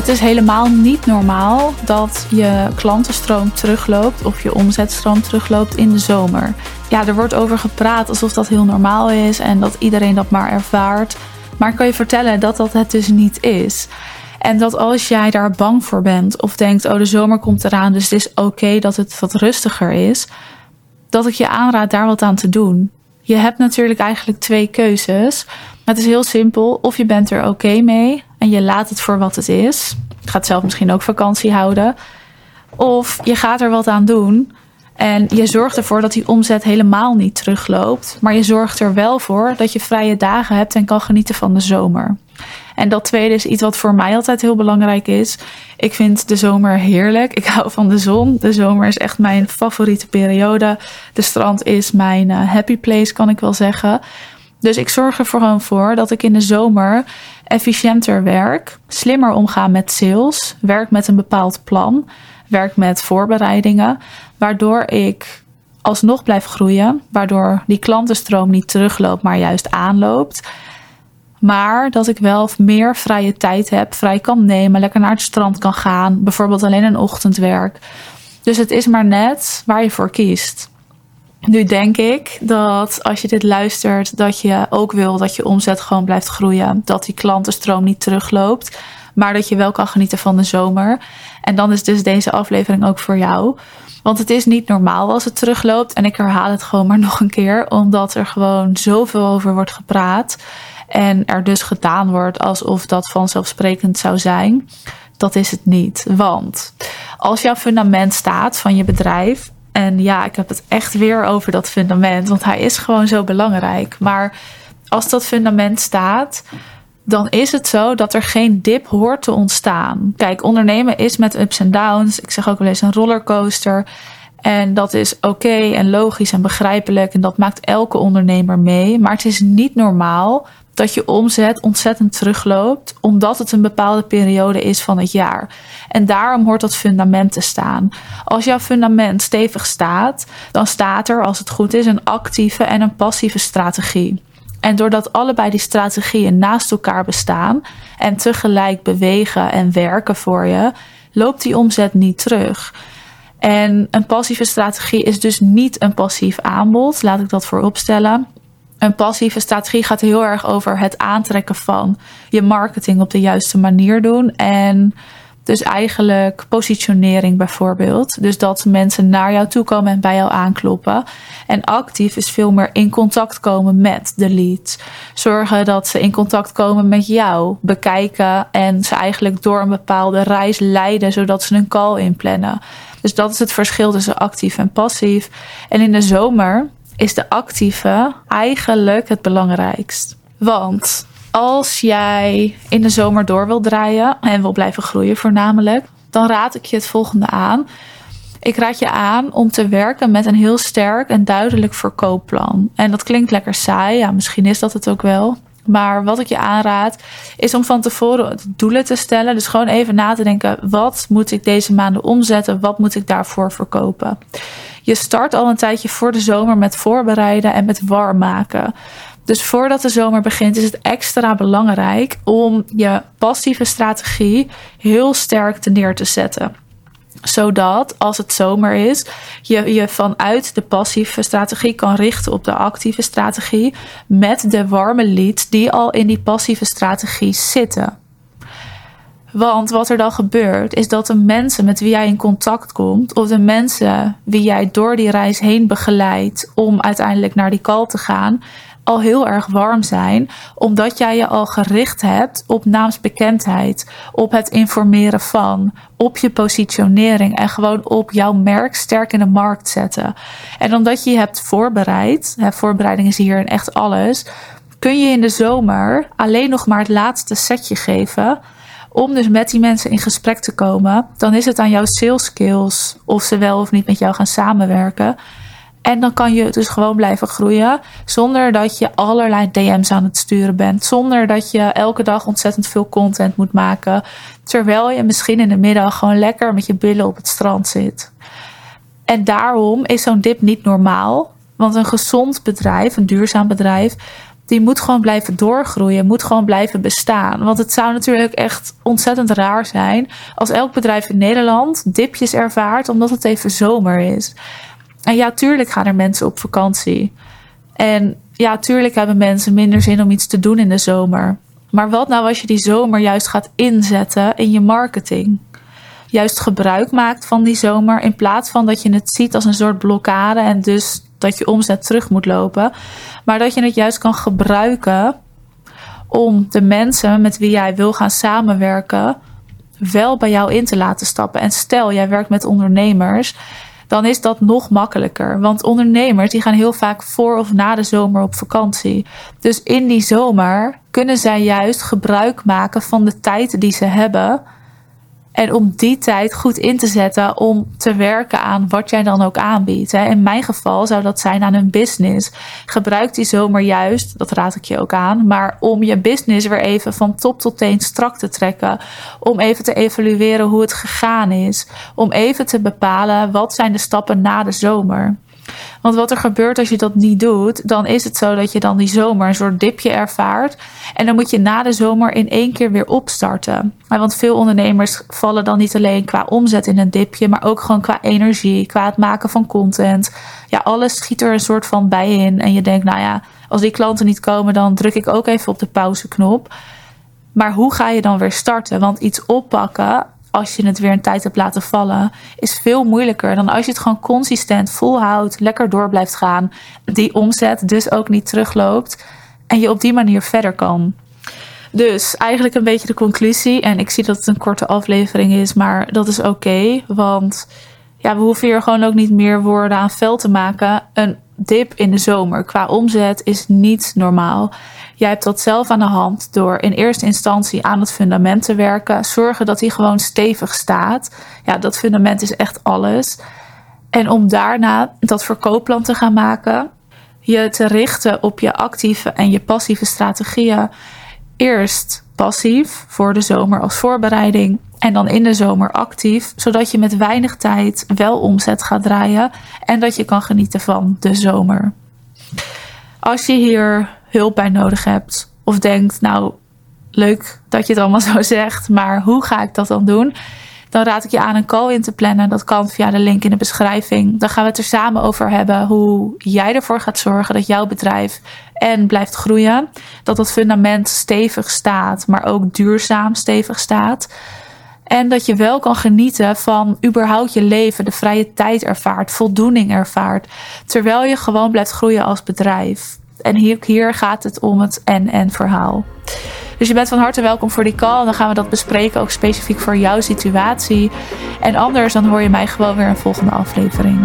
Het is helemaal niet normaal dat je klantenstroom terugloopt of je omzetstroom terugloopt in de zomer. Ja, er wordt over gepraat alsof dat heel normaal is en dat iedereen dat maar ervaart. Maar ik kan je vertellen dat dat het dus niet is. En dat als jij daar bang voor bent of denkt, oh de zomer komt eraan, dus het is oké dat het wat rustiger is, dat ik je aanraad daar wat aan te doen. Je hebt natuurlijk eigenlijk twee keuzes. Het is heel simpel. Of je bent er oké mee en je laat het voor wat het is. Je gaat zelf misschien ook vakantie houden. Of je gaat er wat aan doen. En je zorgt ervoor dat die omzet helemaal niet terugloopt. Maar je zorgt er wel voor dat je vrije dagen hebt en kan genieten van de zomer. En dat tweede is iets wat voor mij altijd heel belangrijk is. Ik vind de zomer heerlijk. Ik hou van de zon. De zomer is echt mijn favoriete periode. De strand is mijn eh, happy place, kan ik wel zeggen. Dus ik zorg er gewoon voor dat ik in de zomer efficiënter werk, slimmer omga met sales, werk met een bepaald plan, werk met voorbereidingen, waardoor ik alsnog blijf groeien, waardoor die klantenstroom niet terugloopt, maar juist aanloopt. Maar dat ik wel meer vrije tijd heb, vrij kan nemen, lekker naar het strand kan gaan, bijvoorbeeld alleen een ochtendwerk. Dus het is maar net waar je voor kiest. Nu denk ik dat als je dit luistert, dat je ook wil dat je omzet gewoon blijft groeien. Dat die klantenstroom niet terugloopt. Maar dat je wel kan genieten van de zomer. En dan is dus deze aflevering ook voor jou. Want het is niet normaal als het terugloopt. En ik herhaal het gewoon maar nog een keer. Omdat er gewoon zoveel over wordt gepraat. En er dus gedaan wordt alsof dat vanzelfsprekend zou zijn. Dat is het niet. Want als jouw fundament staat van je bedrijf en ja, ik heb het echt weer over dat fundament, want hij is gewoon zo belangrijk. Maar als dat fundament staat, dan is het zo dat er geen dip hoort te ontstaan. Kijk, ondernemen is met ups en downs. Ik zeg ook wel eens een rollercoaster. En dat is oké en logisch en begrijpelijk. En dat maakt elke ondernemer mee. Maar het is niet normaal dat je omzet ontzettend terugloopt, omdat het een bepaalde periode is van het jaar. En daarom hoort dat fundament te staan. Als jouw fundament stevig staat, dan staat er, als het goed is, een actieve en een passieve strategie. En doordat allebei die strategieën naast elkaar bestaan en tegelijk bewegen en werken voor je, loopt die omzet niet terug. En een passieve strategie is dus niet een passief aanbod, laat ik dat vooropstellen. Een passieve strategie gaat heel erg over het aantrekken van je marketing op de juiste manier doen. En dus eigenlijk positionering bijvoorbeeld. Dus dat mensen naar jou toe komen en bij jou aankloppen. En actief is veel meer in contact komen met de leads. Zorgen dat ze in contact komen met jou. Bekijken en ze eigenlijk door een bepaalde reis leiden zodat ze een call inplannen. Dus dat is het verschil tussen actief en passief. En in de zomer is de actieve eigenlijk het belangrijkst. Want als jij in de zomer door wil draaien en wil blijven groeien voornamelijk, dan raad ik je het volgende aan. Ik raad je aan om te werken met een heel sterk en duidelijk verkoopplan. En dat klinkt lekker saai, ja, misschien is dat het ook wel. Maar wat ik je aanraad, is om van tevoren doelen te stellen. Dus gewoon even na te denken: wat moet ik deze maanden omzetten? Wat moet ik daarvoor verkopen? Je start al een tijdje voor de zomer met voorbereiden en met warm maken. Dus voordat de zomer begint is het extra belangrijk om je passieve strategie heel sterk te neer te zetten zodat als het zomer is, je je vanuit de passieve strategie kan richten op de actieve strategie met de warme leads die al in die passieve strategie zitten. Want wat er dan gebeurt, is dat de mensen met wie jij in contact komt, of de mensen wie jij door die reis heen begeleidt om uiteindelijk naar die call te gaan, al heel erg warm zijn, omdat jij je al gericht hebt op naamsbekendheid, op het informeren van, op je positionering en gewoon op jouw merk sterk in de markt zetten. En omdat je je hebt voorbereid, hè, voorbereiding is hier echt alles, kun je in de zomer alleen nog maar het laatste setje geven om dus met die mensen in gesprek te komen, dan is het aan jouw sales skills of ze wel of niet met jou gaan samenwerken. En dan kan je dus gewoon blijven groeien zonder dat je allerlei DM's aan het sturen bent. Zonder dat je elke dag ontzettend veel content moet maken. Terwijl je misschien in de middag gewoon lekker met je billen op het strand zit. En daarom is zo'n dip niet normaal. Want een gezond bedrijf, een duurzaam bedrijf, die moet gewoon blijven doorgroeien, moet gewoon blijven bestaan. Want het zou natuurlijk echt ontzettend raar zijn als elk bedrijf in Nederland dipjes ervaart omdat het even zomer is. En ja, tuurlijk gaan er mensen op vakantie. En ja, tuurlijk hebben mensen minder zin om iets te doen in de zomer. Maar wat nou als je die zomer juist gaat inzetten in je marketing? Juist gebruik maakt van die zomer in plaats van dat je het ziet als een soort blokkade en dus dat je omzet terug moet lopen. Maar dat je het juist kan gebruiken om de mensen met wie jij wil gaan samenwerken wel bij jou in te laten stappen. En stel, jij werkt met ondernemers, dan is dat nog makkelijker. Want ondernemers die gaan heel vaak voor of na de zomer op vakantie. Dus in die zomer kunnen zij juist gebruik maken van de tijd die ze hebben en om die tijd goed in te zetten om te werken aan wat jij dan ook aanbiedt. In mijn geval zou dat zijn aan een business. Gebruik die zomer juist, dat raad ik je ook aan, maar om je business weer even van top tot teen strak te trekken. Om even te evalueren hoe het gegaan is. Om even te bepalen wat zijn de stappen na de zomer. Want wat er gebeurt als je dat niet doet, dan is het zo dat je dan die zomer een soort dipje ervaart. En dan moet je na de zomer in één keer weer opstarten. Want veel ondernemers vallen dan niet alleen qua omzet in een dipje, maar ook gewoon qua energie, qua het maken van content. Ja, alles schiet er een soort van bij in. En je denkt, nou ja, als die klanten niet komen, dan druk ik ook even op de pauzeknop. Maar hoe ga je dan weer starten? Want iets oppakken als je het weer een tijd hebt laten vallen, is veel moeilijker dan als je het gewoon consistent volhoudt, lekker door blijft gaan, die omzet dus ook niet terugloopt en je op die manier verder kan. Dus eigenlijk een beetje de conclusie. En ik zie dat het een korte aflevering is, maar dat is oké. want ja, we hoeven hier gewoon ook niet meer woorden aan vel te maken. Een dip in de zomer qua omzet is niet normaal. Jij hebt dat zelf aan de hand door in eerste instantie aan het fundament te werken. Zorgen dat hij gewoon stevig staat. Ja, dat fundament is echt alles. En om daarna dat verkoopplan te gaan maken. Je te richten op je actieve en je passieve strategieën. Eerst passief voor de zomer als voorbereiding. En dan in de zomer actief, zodat je met weinig tijd wel omzet gaat draaien en dat je kan genieten van de zomer. Als je hier hulp bij nodig hebt. Of denkt, nou, leuk dat je het allemaal zo zegt, maar hoe ga ik dat dan doen? Dan raad ik je aan een call in te plannen. Dat kan via de link in de beschrijving. Dan gaan we het er samen over hebben hoe jij ervoor gaat zorgen dat jouw bedrijf en blijft groeien. Dat dat fundament stevig staat, maar ook duurzaam stevig staat. En dat je wel kan genieten van überhaupt je leven, de vrije tijd ervaart, voldoening ervaart. Terwijl je gewoon blijft groeien als bedrijf. En hier, hier gaat het om het en-en verhaal. Dus je bent van harte welkom voor die call. Dan gaan we dat bespreken, ook specifiek voor jouw situatie. En anders dan hoor je mij gewoon weer een volgende aflevering.